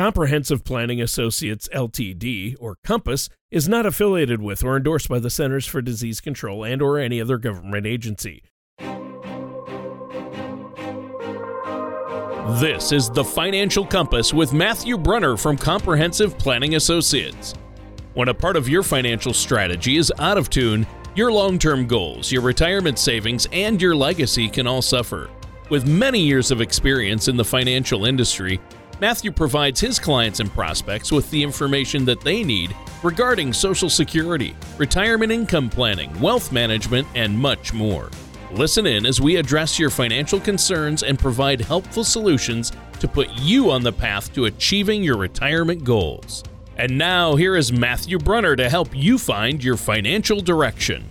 Comprehensive Planning Associates Ltd. or Compass is not affiliated with or endorsed by the Centers for Disease Control and or any other government agency. This is the Financial Compass with Matthew Brunner from Comprehensive Planning Associates. When a part of your financial strategy is out of tune, your long term goals, your retirement savings, and your legacy can all suffer. With many years of experience in the financial industry, Matthew provides his clients and prospects with the information that they need regarding Social Security, retirement income planning, wealth management, and much more. Listen in as we address your financial concerns and provide helpful solutions to put you on the path to achieving your retirement goals. And now, here is Matthew Brunner to help you find your financial direction.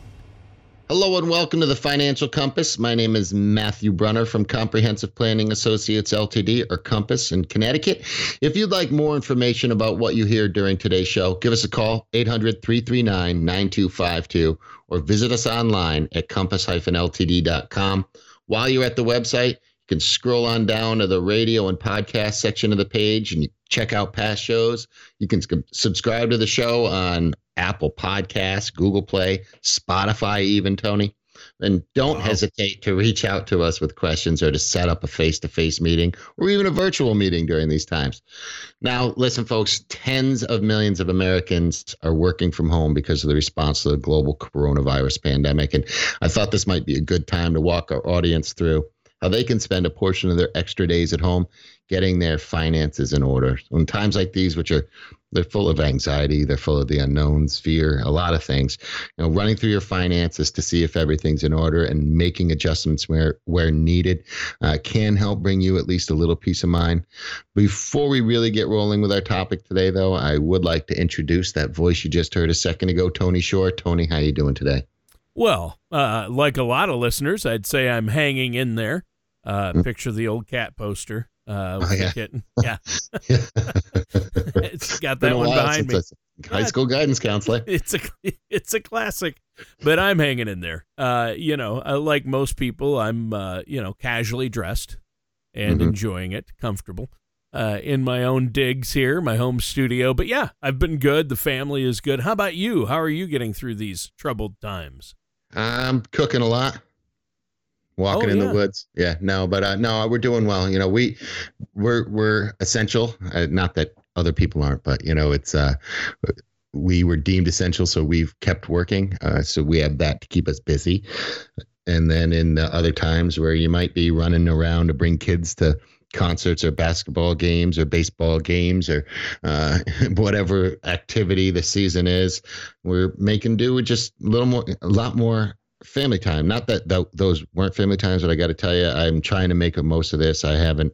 Hello and welcome to the Financial Compass. My name is Matthew Brunner from Comprehensive Planning Associates Ltd. or Compass in Connecticut. If you'd like more information about what you hear during today's show, give us a call 800-339-9252 or visit us online at compass-ltd.com. While you're at the website, you can scroll on down to the radio and podcast section of the page and you check out past shows. You can subscribe to the show on Apple Podcasts, Google Play, Spotify, even, Tony. And don't wow. hesitate to reach out to us with questions or to set up a face to face meeting or even a virtual meeting during these times. Now, listen, folks, tens of millions of Americans are working from home because of the response to the global coronavirus pandemic. And I thought this might be a good time to walk our audience through how they can spend a portion of their extra days at home getting their finances in order. In times like these, which are they're full of anxiety, they're full of the unknowns, fear, a lot of things. You know, running through your finances to see if everything's in order and making adjustments where where needed uh, can help bring you at least a little peace of mind. Before we really get rolling with our topic today, though, I would like to introduce that voice you just heard a second ago, Tony Shore. Tony, how are you doing today? Well, uh, like a lot of listeners, I'd say I'm hanging in there. Uh, mm. Picture the old cat poster. Uh, oh, yeah. kitten. Yeah. it's got that one behind me. High school guidance counselor. It's a it's a classic, but I'm hanging in there. Uh, you know, uh, like most people, I'm uh, you know casually dressed and mm-hmm. enjoying it, comfortable. Uh, in my own digs here, my home studio. But yeah, I've been good. The family is good. How about you? How are you getting through these troubled times? I'm cooking a lot walking oh, in the woods. Yeah, no, but uh, no, we're doing well. You know, we we're we're essential. Uh, not that other people aren't, but you know, it's uh, we were deemed essential, so we've kept working. Uh, so we have that to keep us busy. And then in the other times where you might be running around to bring kids to concerts or basketball games or baseball games or uh, whatever activity the season is. We're making do with just a little more, a lot more family time. Not that th- those weren't family times, but I got to tell you, I'm trying to make the most of this. I haven't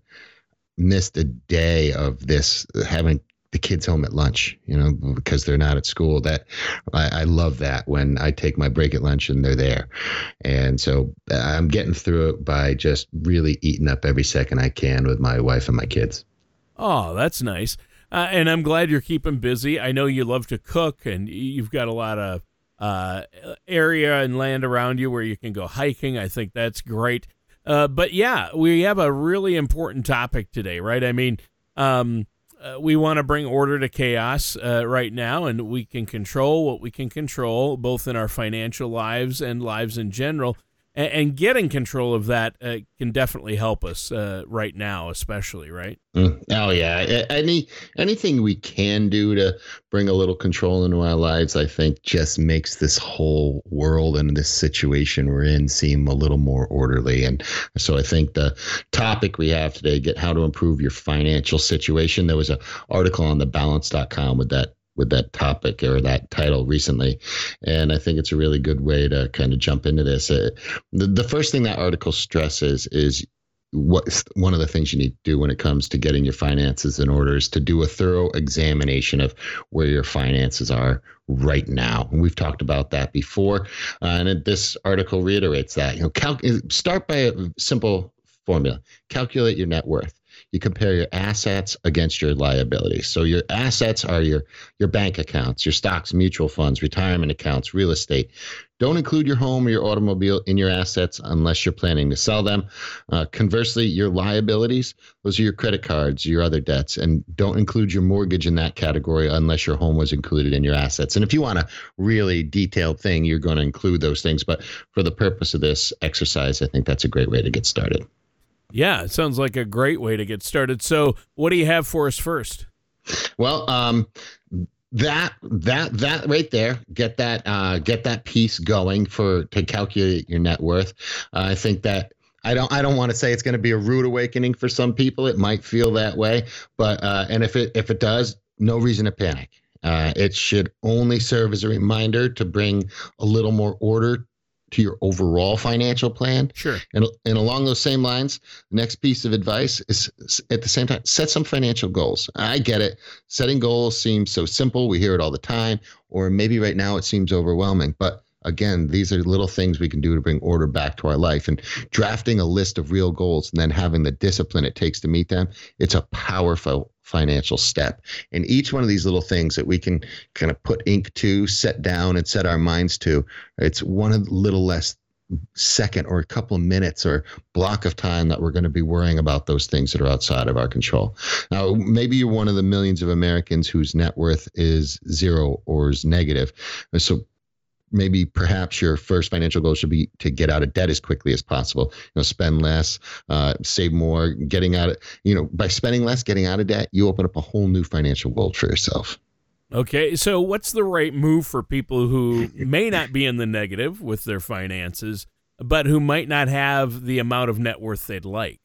missed a day of this having the kids home at lunch, you know, because they're not at school. That I, I, love that when I take my break at lunch and they're there. And so I'm getting through it by just really eating up every second I can with my wife and my kids. Oh, that's nice. Uh, and I'm glad you're keeping busy. I know you love to cook and you've got a lot of uh, area and land around you where you can go hiking. I think that's great. Uh, but yeah, we have a really important topic today, right? I mean, um, uh, we want to bring order to chaos uh, right now, and we can control what we can control, both in our financial lives and lives in general and, and getting control of that uh, can definitely help us uh, right now, especially right. Mm. Oh yeah, any anything we can do to bring a little control into our lives, I think, just makes this whole world and this situation we're in seem a little more orderly. And so I think the topic we have today, get how to improve your financial situation. There was an article on the balance.com with that with that topic or that title recently, and I think it's a really good way to kind of jump into this. Uh, the, the first thing that article stresses is what one of the things you need to do when it comes to getting your finances in order is to do a thorough examination of where your finances are right now. And we've talked about that before, uh, and this article reiterates that. You know, start by a simple formula: calculate your net worth you compare your assets against your liabilities. So your assets are your your bank accounts, your stocks, mutual funds, retirement accounts, real estate. Don't include your home or your automobile in your assets unless you're planning to sell them. Uh, conversely, your liabilities, those are your credit cards, your other debts, and don't include your mortgage in that category unless your home was included in your assets. And if you want a really detailed thing, you're going to include those things. But for the purpose of this exercise, I think that's a great way to get started. Yeah, it sounds like a great way to get started. So, what do you have for us first? Well, um, that that that right there get that uh, get that piece going for to calculate your net worth uh, i think that I don't. I don't want to say it's going to be a rude awakening for some people. It might feel that way, but uh, and if it if it does, no reason to panic. Uh, it should only serve as a reminder to bring a little more order to your overall financial plan. Sure. And, and along those same lines, the next piece of advice is at the same time, set some financial goals. I get it. Setting goals seems so simple. We hear it all the time, or maybe right now it seems overwhelming. But again, these are little things we can do to bring order back to our life. And drafting a list of real goals and then having the discipline it takes to meet them, it's a powerful financial step. And each one of these little things that we can kind of put ink to, set down, and set our minds to, it's one little less second or a couple of minutes or block of time that we're going to be worrying about those things that are outside of our control. Now, maybe you're one of the millions of Americans whose net worth is zero or is negative. So maybe perhaps your first financial goal should be to get out of debt as quickly as possible you know spend less uh, save more getting out of you know by spending less getting out of debt you open up a whole new financial world for yourself. Okay so what's the right move for people who may not be in the negative with their finances but who might not have the amount of net worth they'd like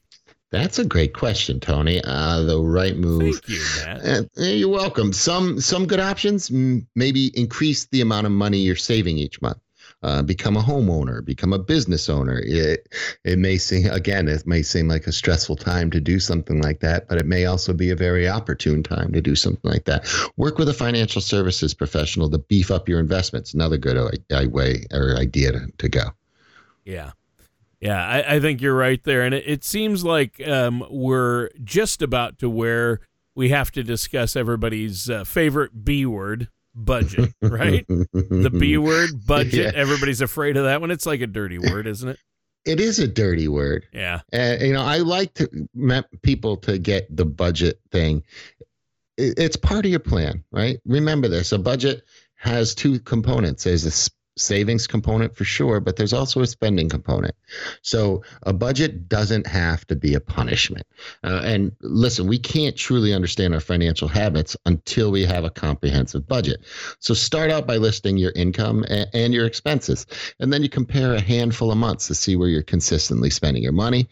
that's a great question, Tony. Uh, the right move. Thank you, Matt. Uh, you're welcome. Some some good options. Maybe increase the amount of money you're saving each month. Uh, become a homeowner, become a business owner. It it may seem again, it may seem like a stressful time to do something like that, but it may also be a very opportune time to do something like that. Work with a financial services professional to beef up your investments. Another good way or idea to, to go. Yeah. Yeah, I, I, think you're right there. And it, it seems like um, we're just about to where we have to discuss everybody's uh, favorite B word budget, right? the B word budget. Yeah. Everybody's afraid of that one. It's like a dirty word, isn't it? It is a dirty word. Yeah. Uh, you know, I like to people to get the budget thing. It's part of your plan, right? Remember this: a budget has two components. There's a savings component for sure, but there's also a spending component. So a budget doesn't have to be a punishment. Uh, and listen, we can't truly understand our financial habits until we have a comprehensive budget. So start out by listing your income and, and your expenses, and then you compare a handful of months to see where you're consistently spending your money.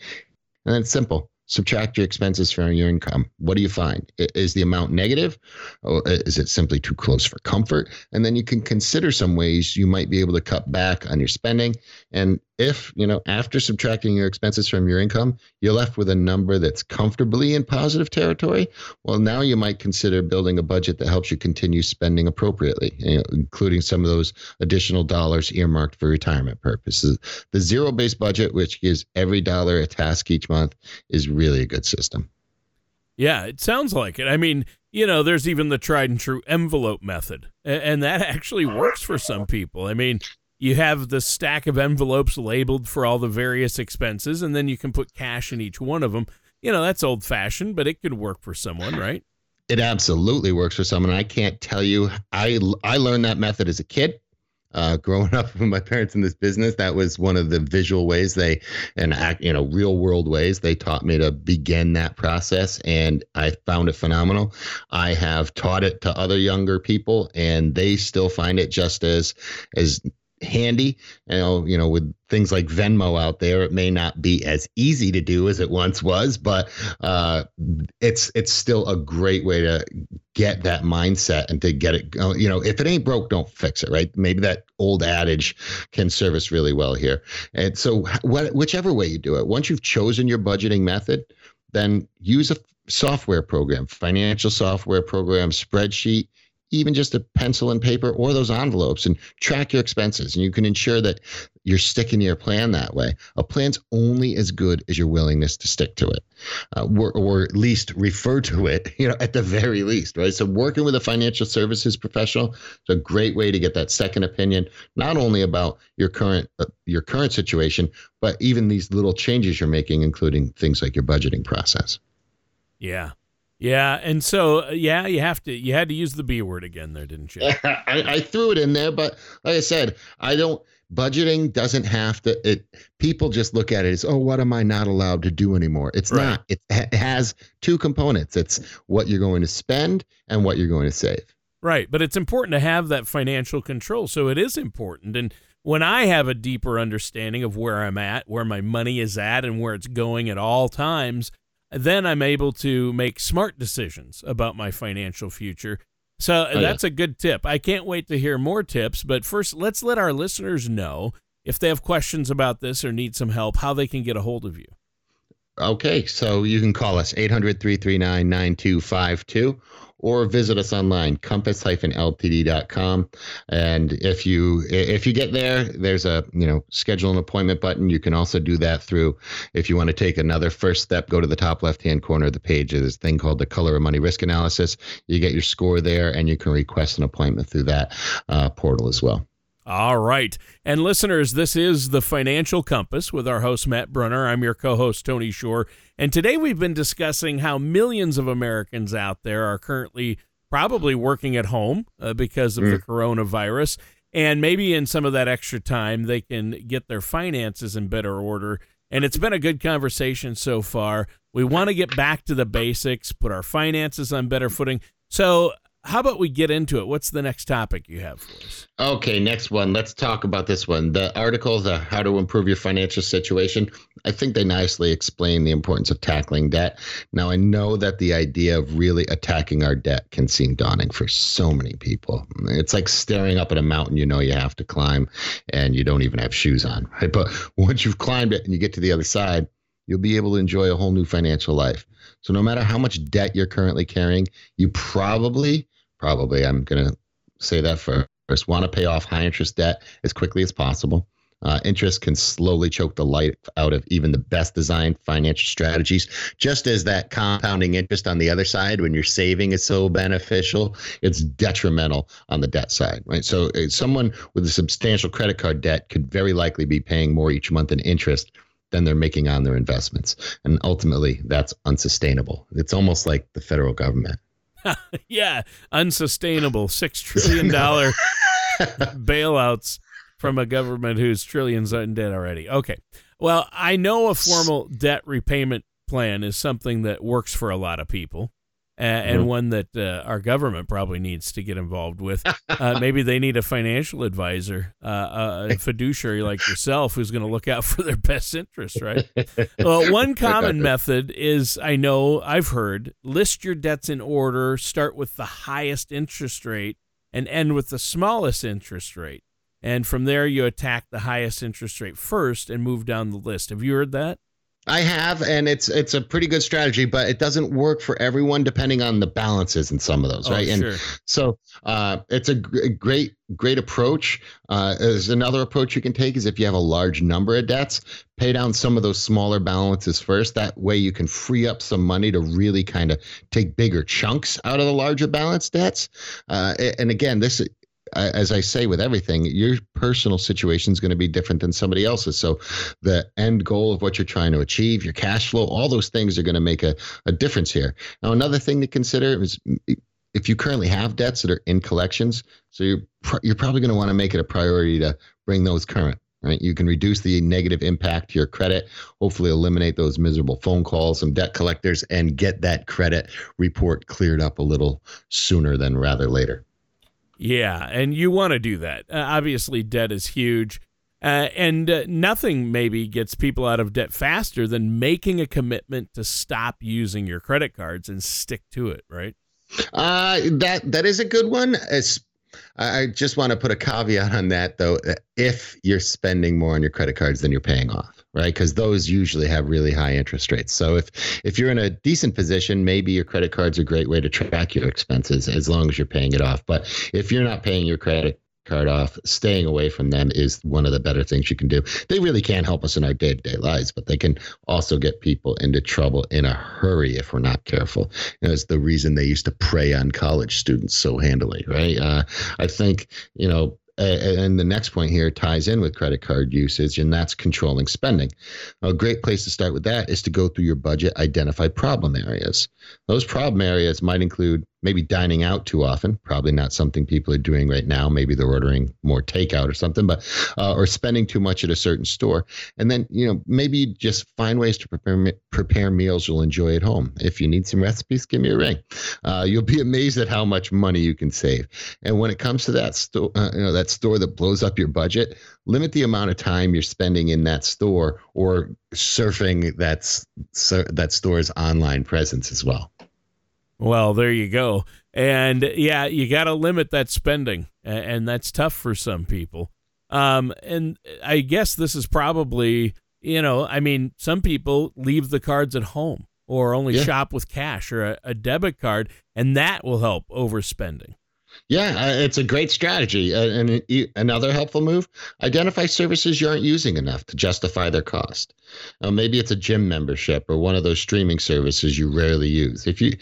And it's simple subtract your expenses from your income. What do you find? Is the amount negative? Or is it simply too close for comfort? And then you can consider some ways you might be able to cut back on your spending. And if, you know, after subtracting your expenses from your income, you're left with a number that's comfortably in positive territory, well, now you might consider building a budget that helps you continue spending appropriately, you know, including some of those additional dollars earmarked for retirement purposes. The zero based budget, which gives every dollar a task each month, is really a good system. Yeah, it sounds like it. I mean, you know, there's even the tried and true envelope method, and that actually works for some people. I mean, you have the stack of envelopes labeled for all the various expenses, and then you can put cash in each one of them. You know, that's old fashioned, but it could work for someone, right? It absolutely works for someone. I can't tell you. I I learned that method as a kid. Uh, growing up with my parents in this business, that was one of the visual ways they, and act, you know, real world ways they taught me to begin that process, and I found it phenomenal. I have taught it to other younger people, and they still find it just as as handy. You know, you know, with things like Venmo out there, it may not be as easy to do as it once was, but uh, it's it's still a great way to get that mindset and to get it. You know, if it ain't broke, don't fix it. Right? Maybe that old adage can serve us really well here. And so, wh- whichever way you do it, once you've chosen your budgeting method, then use a software program, financial software program, spreadsheet even just a pencil and paper or those envelopes and track your expenses. And you can ensure that you're sticking to your plan that way. A plan's only as good as your willingness to stick to it, uh, or, or at least refer to it, you know, at the very least, right? So working with a financial services professional is a great way to get that second opinion, not only about your current uh, your current situation, but even these little changes you're making, including things like your budgeting process. Yeah, yeah, and so uh, yeah, you have to you had to use the B word again there, didn't you? I, I, threw it in there, but like I said, I don't budgeting doesn't have to it people just look at it as oh what am i not allowed to do anymore it's right. not it, it has two components it's what you're going to spend and what you're going to save right but it's important to have that financial control so it is important and when i have a deeper understanding of where i'm at where my money is at and where it's going at all times then I'm able to make smart decisions about my financial future. So oh, that's yeah. a good tip. I can't wait to hear more tips, but first let's let our listeners know if they have questions about this or need some help, how they can get a hold of you. Okay, so you can call us 800 339 9252 or visit us online compass-ltd.com and if you if you get there there's a you know schedule an appointment button. You can also do that through if you want to take another first step go to the top left hand corner of the page. There's a thing called the color of money risk analysis. You get your score there and you can request an appointment through that uh, portal as well all right. And listeners, this is the Financial Compass with our host, Matt Brunner. I'm your co host, Tony Shore. And today we've been discussing how millions of Americans out there are currently probably working at home uh, because of mm. the coronavirus. And maybe in some of that extra time, they can get their finances in better order. And it's been a good conversation so far. We want to get back to the basics, put our finances on better footing. So how about we get into it? What's the next topic you have for us? Okay, next one. Let's talk about this one. The articles, uh, How to Improve Your Financial Situation, I think they nicely explain the importance of tackling debt. Now, I know that the idea of really attacking our debt can seem daunting for so many people. It's like staring up at a mountain you know you have to climb and you don't even have shoes on, right? But once you've climbed it and you get to the other side, you'll be able to enjoy a whole new financial life. So no matter how much debt you're currently carrying, you probably, probably, I'm going to say that first, want to pay off high interest debt as quickly as possible. Uh, interest can slowly choke the life out of even the best designed financial strategies. Just as that compounding interest on the other side, when you're saving, is so beneficial, it's detrimental on the debt side, right? So, uh, someone with a substantial credit card debt could very likely be paying more each month in interest than they're making on their investments. And ultimately, that's unsustainable. It's almost like the federal government. yeah, unsustainable. $6 trillion bailouts from a government who's trillions in debt already. Okay. Well, I know a formal debt repayment plan is something that works for a lot of people and, mm-hmm. one that uh, our government probably needs to get involved with. Uh, maybe they need a financial advisor, uh, a fiduciary like yourself, who's going to look out for their best interests, right? well, one common method is I know I've heard list your debts in order, start with the highest interest rate, and end with the smallest interest rate. And from there, you attack the highest interest rate first and move down the list. Have you heard that? I have, and it's it's a pretty good strategy, but it doesn't work for everyone depending on the balances in some of those, oh, right? Sure. And so uh, it's a g- great great approach. Uh, there's another approach you can take is if you have a large number of debts, pay down some of those smaller balances first. That way you can free up some money to really kind of take bigger chunks out of the larger balance debts. Uh, and again, this as I say with everything, your personal situation is going to be different than somebody else's. So, the end goal of what you're trying to achieve, your cash flow, all those things are going to make a, a difference here. Now, another thing to consider is if you currently have debts that are in collections, so you're you're probably going to want to make it a priority to bring those current. Right, you can reduce the negative impact to your credit, hopefully eliminate those miserable phone calls from debt collectors, and get that credit report cleared up a little sooner than rather later. Yeah, and you want to do that. Uh, obviously, debt is huge. Uh, and uh, nothing maybe gets people out of debt faster than making a commitment to stop using your credit cards and stick to it, right? Uh, that that is a good one. It's, I just want to put a caveat on that, though. If you're spending more on your credit cards than you're paying off, right? Because those usually have really high interest rates. So if if you're in a decent position, maybe your credit card's a great way to track your expenses as long as you're paying it off. But if you're not paying your credit card off, staying away from them is one of the better things you can do. They really can't help us in our day to day lives, but they can also get people into trouble in a hurry if we're not careful. You know, it's the reason they used to prey on college students so handily, right? Uh, I think, you know, and the next point here ties in with credit card usage, and that's controlling spending. A great place to start with that is to go through your budget, identify problem areas. Those problem areas might include maybe dining out too often probably not something people are doing right now. Maybe they're ordering more takeout or something but uh, or spending too much at a certain store. And then you know maybe just find ways to prepare prepare meals you'll enjoy at home. If you need some recipes give me a ring. Uh, you'll be amazed at how much money you can save. And when it comes to that store uh, you know that store that blows up your budget limit the amount of time you're spending in that store or surfing that's that store's online presence as well well, there you go. And yeah, you got to limit that spending, and that's tough for some people. Um, and I guess this is probably, you know, I mean, some people leave the cards at home or only yeah. shop with cash or a, a debit card, and that will help overspending. Yeah, uh, it's a great strategy. Uh, and another helpful move identify services you aren't using enough to justify their cost. Uh, maybe it's a gym membership or one of those streaming services you rarely use. If you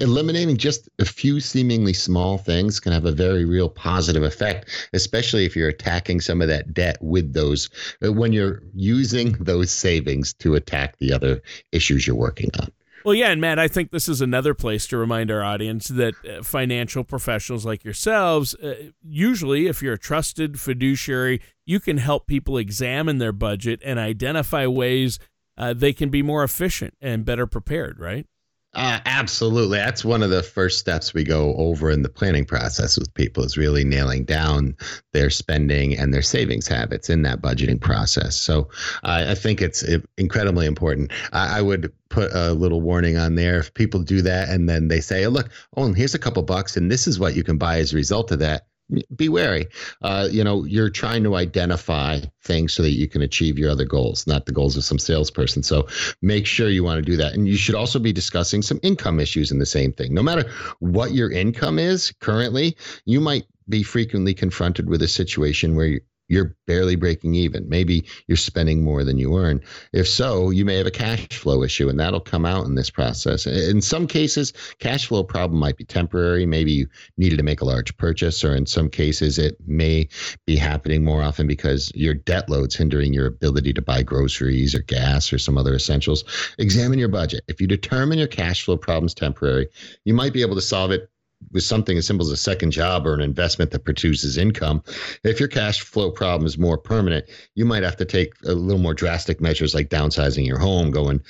eliminating just a few seemingly small things can have a very real positive effect, especially if you're attacking some of that debt with those when you're using those savings to attack the other issues you're working on. Well, yeah, and Matt, I think this is another place to remind our audience that uh, financial professionals like yourselves, uh, usually, if you're a trusted fiduciary, you can help people examine their budget and identify ways uh, they can be more efficient and better prepared, right? Uh, absolutely. That's one of the first steps we go over in the planning process with people is really nailing down their spending and their savings habits in that budgeting process. So uh, I think it's incredibly important. I, I, would put a little warning on there if people do that and then they say, oh, look, oh, here's a couple bucks and this is what you can buy as a result of that be wary. Uh, you know, you're trying to identify things so that you can achieve your other goals, not the goals of some salesperson. So make sure you want to do that. And you should also be discussing some income issues in the same thing. No matter what your income is currently, you might be frequently confronted with a situation where you're barely breaking even. Maybe you're spending more than you earn. If so, you may have a cash flow issue, and that'll come out in this process. In some cases, cash flow problem might be temporary. Maybe you needed to make a large purchase, or in some cases, it may be happening more often because your debt load's hindering your ability to buy groceries or gas or some other essentials. Examine your budget. If you determine your cash flow problem's temporary, you might be able to solve it with something as simple as a second job or an investment that produces income, if your cash flow problem is more permanent, you might have to take a little more drastic measures like downsizing your home, going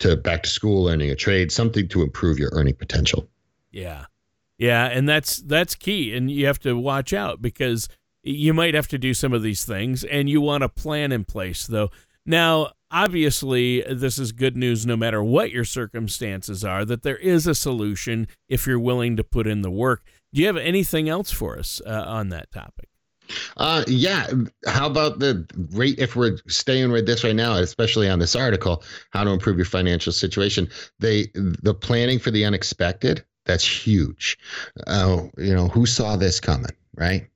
to back to school, learning a trade, something to improve your earning potential. Yeah. Yeah, and that's that's key and you have to watch out because you might have to do some of these things and you want a plan in place though. Now, obviously, this is good news no matter what your circumstances are, that there is a solution if you're willing to put in the work. Do you have anything else for us uh, on that topic? Uh, yeah. How about the rate? If we're staying with this right now, especially on this article, how to improve your financial situation, they the planning for the unexpected. That's huge. Uh, you know, who saw this coming, right?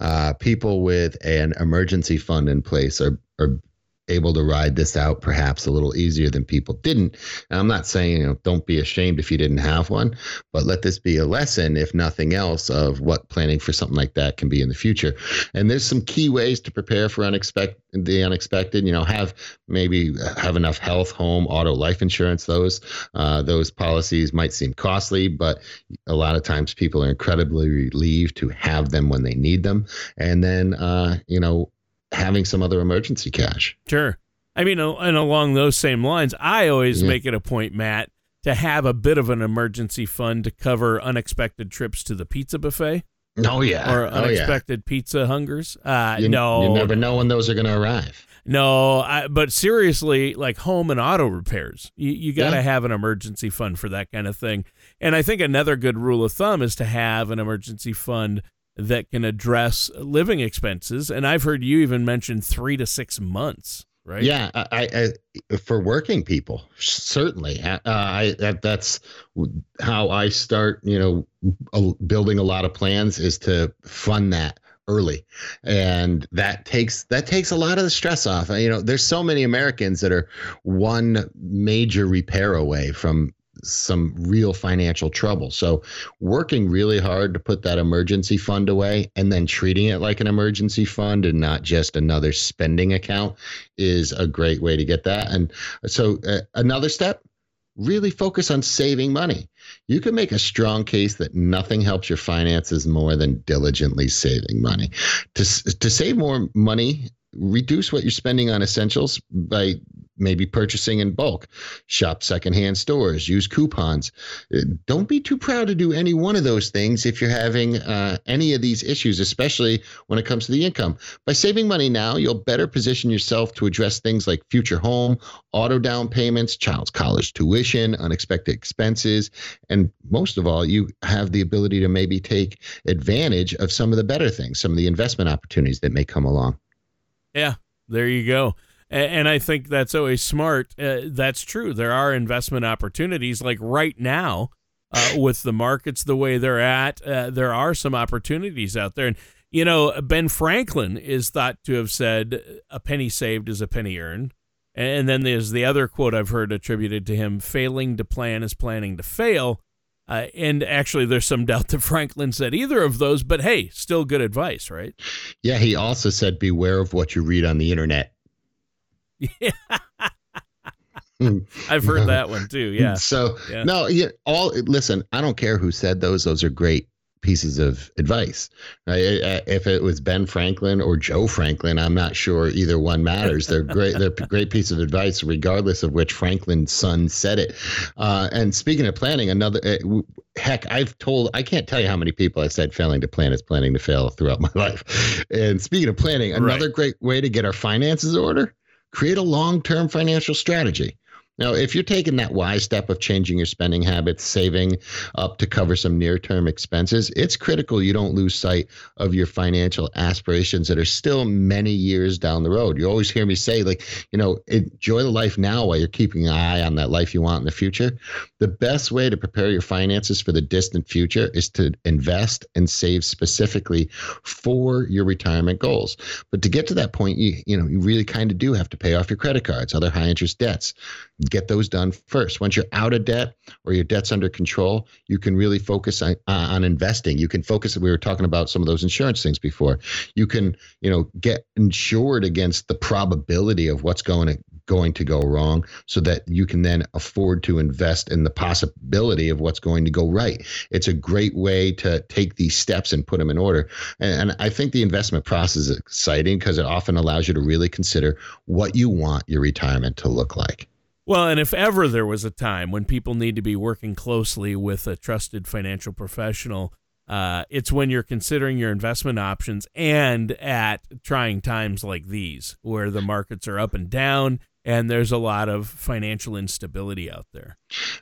Uh, people with an emergency fund in place are are able to ride this out perhaps a little easier than people didn't. And I'm not saying, you know, don't be ashamed if you didn't have one, but let this be a lesson, if nothing else, of what planning for something like that can be in the future. And there's some key ways to prepare for unexpected the unexpected. You know, have maybe have enough health, home, auto, life insurance. Those uh, those policies might seem costly, but a lot of times people are incredibly relieved to have them when they need them. And then, uh, you know, having some other emergency cash. Sure. I mean, and along those same lines, I always yeah. make it a point, Matt, to have a bit of an emergency fund to cover unexpected trips to the pizza buffet. Oh yeah, or unexpected oh, yeah. pizza hungers. Uh, you, no, you never know when those are going to arrive. No, I, but seriously, like home and auto repairs, you, you got to yeah. have an emergency fund for that kind of thing. And I think another good rule of thumb is to have an emergency fund that can address living expenses. And I've heard you even mention three to six months. right? Yeah, I, I for working people certainly. Uh, I that, that's how I start. You know, building a lot of plans is to fund that early and that takes that takes a lot of the stress off you know there's so many americans that are one major repair away from some real financial trouble. So, working really hard to put that emergency fund away and then treating it like an emergency fund and not just another spending account is a great way to get that. And so, uh, another step really focus on saving money. You can make a strong case that nothing helps your finances more than diligently saving money. To, to save more money, reduce what you're spending on essentials by maybe purchasing in bulk, shop secondhand stores, use coupons. Uh, don't be too proud to do any one of those things if you're having uh, any of these issues, especially when it comes to the income. By saving money now, you'll better position yourself to address things like future home, auto down payments, child's college tuition, unexpected expenses, and most of all, you have the ability to maybe take advantage of some of the better things, some of the investment opportunities that may come along. Yeah, there you go. And I think that's always smart. Uh, that's true. There are investment opportunities like right now uh, with the markets the way they're at. Uh, there are some opportunities out there. And, you know, Ben Franklin is thought to have said, a penny saved is a penny earned. And then there's the other quote I've heard attributed to him failing to plan is planning to fail. Uh, and actually, there's some doubt that Franklin said either of those, but hey, still good advice, right? Yeah, he also said, beware of what you read on the internet. Yeah. I've heard that one too. Yeah. So yeah. no, yeah, all listen. I don't care who said those; those are great pieces of advice. Right? If it was Ben Franklin or Joe Franklin, I'm not sure either one matters. They're great. They're great piece of advice, regardless of which Franklin's son said it. Uh, and speaking of planning, another uh, heck, I've told I can't tell you how many people I said failing to plan is planning to fail throughout my life. And speaking of planning, another right. great way to get our finances order create a long term financial strategy. Now, if you're taking that wise step of changing your spending habits, saving up to cover some near term expenses, it's critical you don't lose sight of your financial aspirations that are still many years down the road. You always hear me say, like, you know, enjoy the life now while you're keeping an eye on that life you want in the future. The best way to prepare your finances for the distant future is to invest and save specifically for your retirement goals. But to get to that point, you, you know, you really kind of do have to pay off your credit cards, other high interest debts get those done first. Once you're out of debt or your debt's under control, you can really focus on, uh, on investing. You can focus. We were talking about some of those insurance things before. You can, you know, get insured against the probability of what's going to going to go wrong so that you can then afford to invest in the possibility of what's going to go right. It's a great way to take these steps and put them in order. And, and I think the investment process is exciting because it often allows you to really consider what you want your retirement to look like. Well, and if ever there was a time when people need to be working closely with a trusted financial professional, uh, it's when you're considering your investment options and at trying times like these, where the markets are up and down and there's a lot of financial instability out there.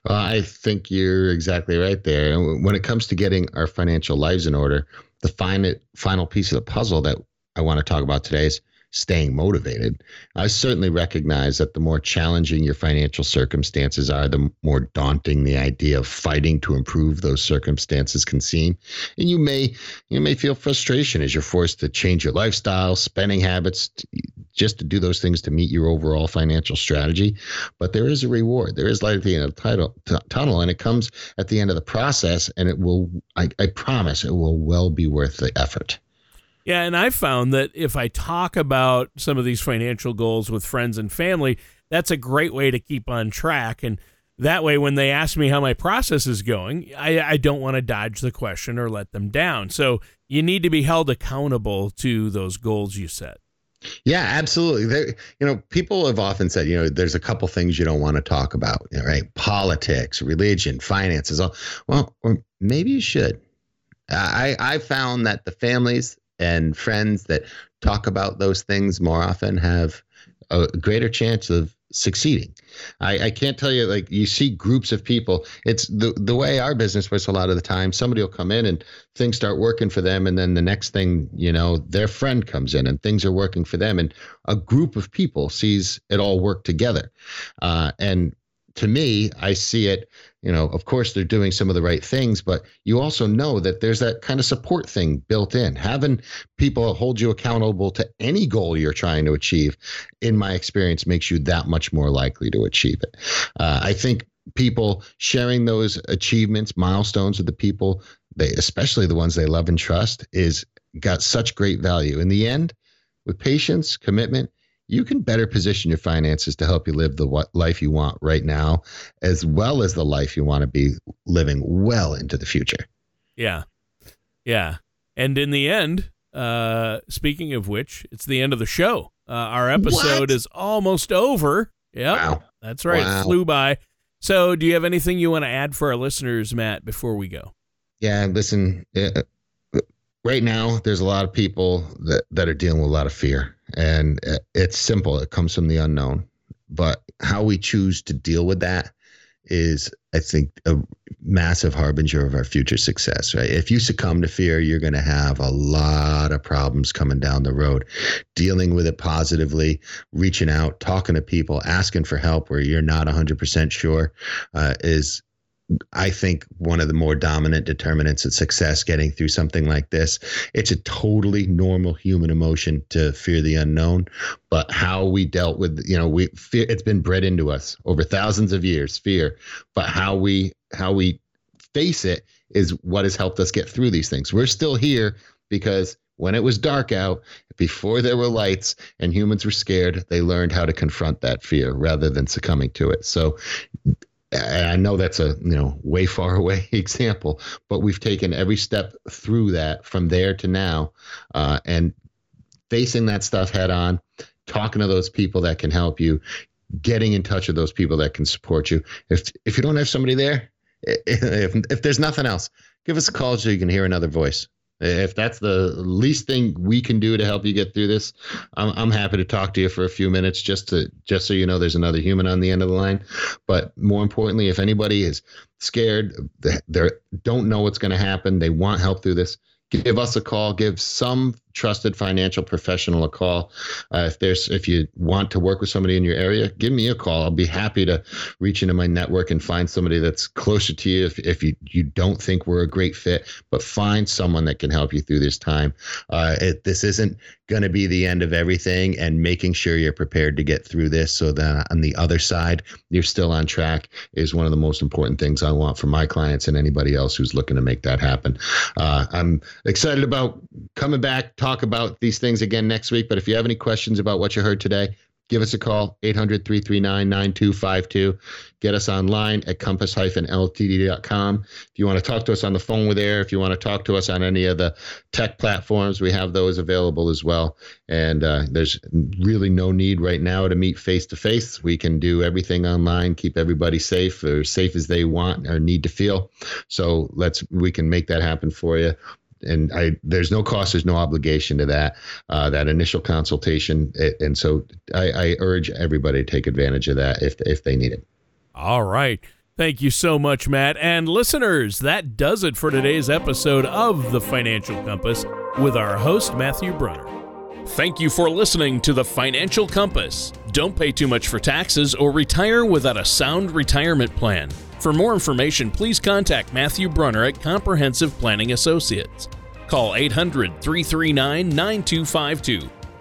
Well, I think you're exactly right there. When it comes to getting our financial lives in order, the final final piece of the puzzle that I want to talk about today is staying motivated. I certainly recognize that the more challenging your financial circumstances are, the more daunting the idea of fighting to improve those circumstances can seem. And you may you may feel frustration as you're forced to change your lifestyle, spending habits, just to do those things to meet your overall financial strategy. But there is a reward. There is light at the end of the title, t- tunnel, and it comes at the end of the process. And it will, I, I promise, it will well be worth the effort. Yeah, and I found that if I talk about some of these financial goals with friends and family, that's a great way to keep on track. And that way, when they ask me how my process is going, I, I don't want to dodge the question or let them down. So you need to be held accountable to those goals you set. Yeah, absolutely. You know, people have often said, you know, there's a couple things you don't want to talk about, right? Politics, religion, finances. All well, maybe you should. I I found that the families and friends that talk about those things more often have a greater chance of succeeding. I, I can't tell you like you see groups of people. It's the the way our business works. A lot of the time, somebody will come in and things start working for them, and then the next thing you know, their friend comes in and things are working for them, and a group of people sees it all work together. Uh, and to me, I see it you know, of course they're doing some of the right things, but you also know that there's that kind of support thing built in. Having people hold you accountable to any goal you're trying to achieve, in my experience, makes you that much more likely to achieve it. Uh, I think people sharing those achievements, milestones with the people, they, especially the ones they love and trust, is got such great value. In the end, with patience, commitment, you can better position your finances to help you live the life you want right now, as well as the life you want to be living well into the future. Yeah. Yeah. And in the end, uh, speaking of which, it's the end of the show. Uh, our episode what? is almost over. Yeah. Wow. That's right. Wow. It flew by. So, do you have anything you want to add for our listeners, Matt, before we go? Yeah. Listen, uh, right now, there's a lot of people that, that are dealing with a lot of fear and it's simple. It comes from the unknown. But how we choose to deal with that is, I think, a massive harbinger of our future success, right? If you succumb to fear, you're going to have a lot of problems coming down the road. Dealing with it positively, reaching out, talking to people, asking for help where you're not 100% sure uh, is I think one of the more dominant determinants of success getting through something like this. It's a totally normal human emotion to fear the unknown, but how we dealt with, you know, we fear it's been bred into us over thousands of years, fear, but how we how we face it is what has helped us get through these things. We're still here because when it was dark out, before there were lights and humans were scared, they learned how to confront that fear rather than succumbing to it. So I know that's a you know way far away example, but we've taken every step through that from there to now, uh, and facing that stuff head on, talking to those people that can help you, getting in touch with those people that can support you. If if you don't have somebody there, if if there's nothing else, give us a call so you can hear another voice. If that's the least thing we can do to help you get through this, I'm, I'm happy to talk to you for a few minutes just to just so you know there's another human on the end of the line. But more importantly, if anybody is scared, they don't know what's going to happen, they want help through this, give us a call. Give some trusted financial professional a call. Uh, if there's if you want to work with somebody in your area give me a call. I'll be happy to reach into my network and find somebody that's closer to you if, if you, you don't think we're a great fit but find someone that can help you through this time. Uh, it, this isn't going to be the end of everything and making sure you're prepared to get through this so that on the other side you're still on track is one of the most important things i want for my clients and anybody else who's looking to make that happen. Uh, i'm excited about coming back talk about these things again next week but if you have any questions about what you heard today give us a call 800-339-9252 get us online at compass-ltd.com if you want to talk to us on the phone with air if you want to talk to us on any of the tech platforms we have those available as well. And uh, there's really no need right now to meet face to face we can do everything online keep everybody safe or safe as they want or need to feel. So let's we can make that happen for you and I there's no cost, there's no obligation to that uh, that initial consultation, and so I, I urge everybody to take advantage of that if if they need it. All right. Thank you so much, Matt. And listeners, that does it for today's episode of The Financial Compass with our host, Matthew Brunner. Thank you for listening to The Financial Compass. Don't pay too much for taxes or retire without a sound retirement plan. For more information, please contact Matthew Brunner at Comprehensive Planning Associates. Call 800 339 9252